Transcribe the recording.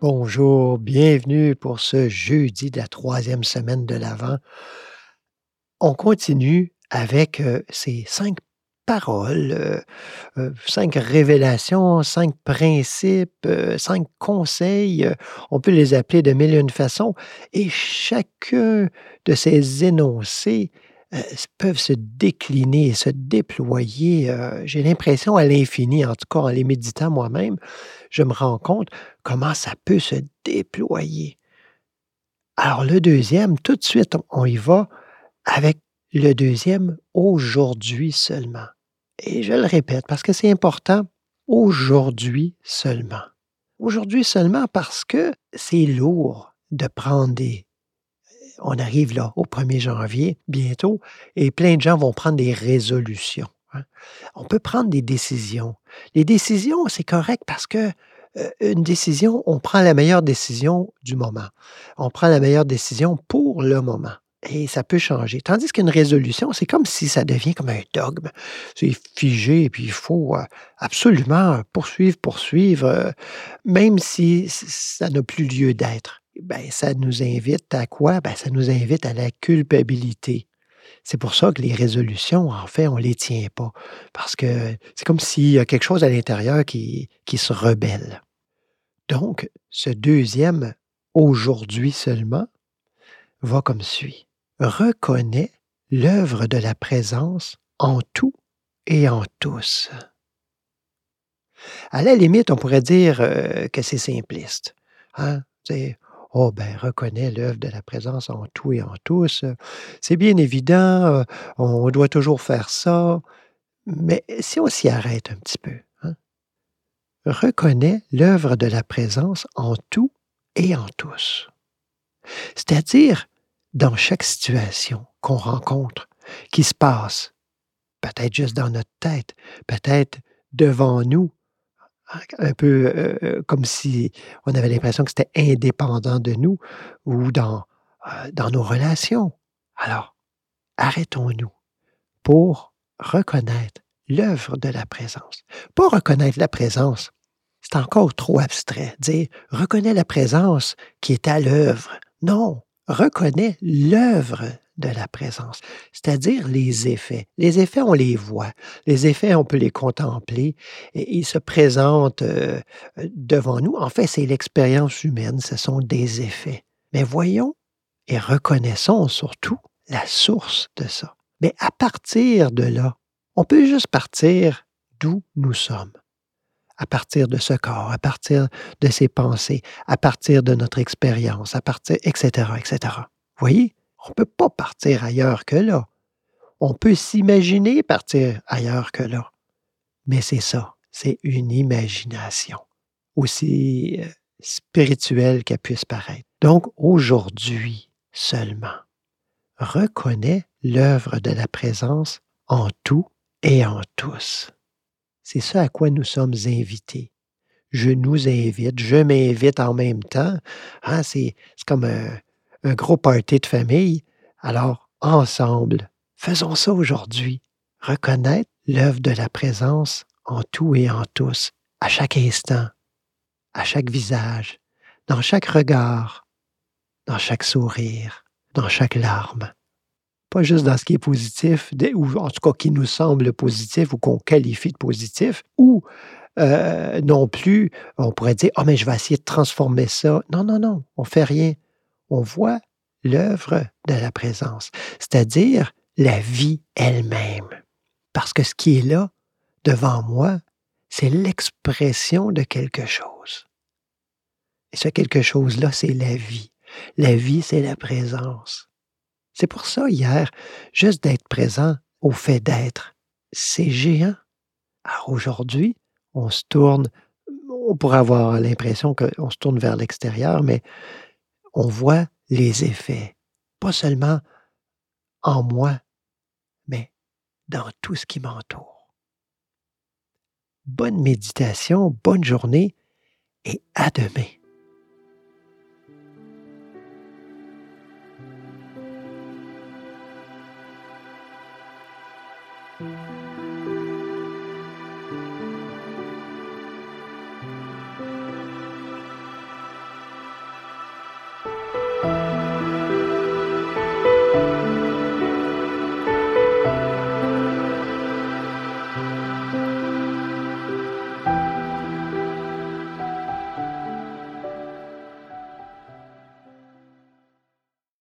Bonjour, bienvenue pour ce jeudi de la troisième semaine de l'Avent. On continue avec euh, ces cinq paroles, euh, euh, cinq révélations, cinq principes, cinq conseils. On peut les appeler de mille et une façons. Et chacun de ces énoncés euh, peuvent se décliner et se déployer. euh, J'ai l'impression à l'infini, en tout cas en les méditant moi-même, je me rends compte comment ça peut se déployer. Alors le deuxième, tout de suite, on y va avec le deuxième aujourd'hui seulement. Et je le répète parce que c'est important, aujourd'hui seulement. Aujourd'hui seulement parce que c'est lourd de prendre des... On arrive là au 1er janvier, bientôt, et plein de gens vont prendre des résolutions. hein. On peut prendre des décisions. Les décisions, c'est correct parce que euh, une décision, on prend la meilleure décision du moment. On prend la meilleure décision pour le moment. Et ça peut changer. Tandis qu'une résolution, c'est comme si ça devient comme un dogme. C'est figé et puis il faut euh, absolument poursuivre, poursuivre, euh, même si ça n'a plus lieu d'être. Ben, ça nous invite à quoi? Ben, ça nous invite à la culpabilité. C'est pour ça que les résolutions, en fait, on ne les tient pas. Parce que c'est comme s'il y a quelque chose à l'intérieur qui, se rebelle. Donc, ce deuxième aujourd'hui seulement va comme suit. Reconnais l'œuvre de la présence en tout et en tous. À la limite, on pourrait dire euh, que c'est simpliste. Hein? Oh ben, reconnais l'œuvre de la présence en tout et en tous. C'est bien évident, euh, on doit toujours faire ça. Mais si on s'y arrête un petit peu, hein? reconnais l'œuvre de la présence en tout et en tous. C'est-à-dire dans chaque situation qu'on rencontre, qui se passe, peut-être juste dans notre tête, peut-être devant nous, un peu euh, comme si on avait l'impression que c'était indépendant de nous, ou dans, euh, dans nos relations. Alors, arrêtons-nous pour reconnaître l'œuvre de la présence. Pas reconnaître la présence, c'est encore trop abstrait. Dire reconnais la présence qui est à l'œuvre. Non, reconnais l'œuvre de la présence, c'est-à-dire les effets. Les effets, on les voit. Les effets, on peut les contempler et ils se présentent euh, devant nous. En fait, c'est l'expérience humaine, ce sont des effets. Mais voyons et reconnaissons surtout la source de ça. Mais à partir de là, on peut juste partir d'où nous sommes. À partir de ce corps, à partir de ses pensées, à partir de notre expérience, à partir, etc., etc. Voyez, on ne peut pas partir ailleurs que là. On peut s'imaginer partir ailleurs que là. Mais c'est ça, c'est une imagination, aussi euh, spirituelle qu'elle puisse paraître. Donc aujourd'hui seulement, reconnais l'œuvre de la présence en tout et en tous. C'est ça à quoi nous sommes invités. Je nous invite, je m'invite en même temps. Hein, c'est c'est comme un, un gros party de famille. Alors, ensemble, faisons ça aujourd'hui. Reconnaître l'œuvre de la présence en tout et en tous, à chaque instant, à chaque visage, dans chaque regard, dans chaque sourire, dans chaque larme. Pas juste dans ce qui est positif, ou en tout cas qui nous semble positif ou qu'on qualifie de positif, ou euh, non plus, on pourrait dire, ah, mais je vais essayer de transformer ça. Non, non, non, on fait rien. On voit l'œuvre de la présence, c'est-à-dire la vie elle-même. Parce que ce qui est là, devant moi, c'est l'expression de quelque chose. Et ce quelque chose-là, c'est la vie. La vie, c'est la présence. C'est pour ça, hier, juste d'être présent au fait d'être, c'est géant. Alors aujourd'hui, on se tourne, on pourrait avoir l'impression qu'on se tourne vers l'extérieur, mais on voit les effets, pas seulement en moi, mais dans tout ce qui m'entoure. Bonne méditation, bonne journée et à demain.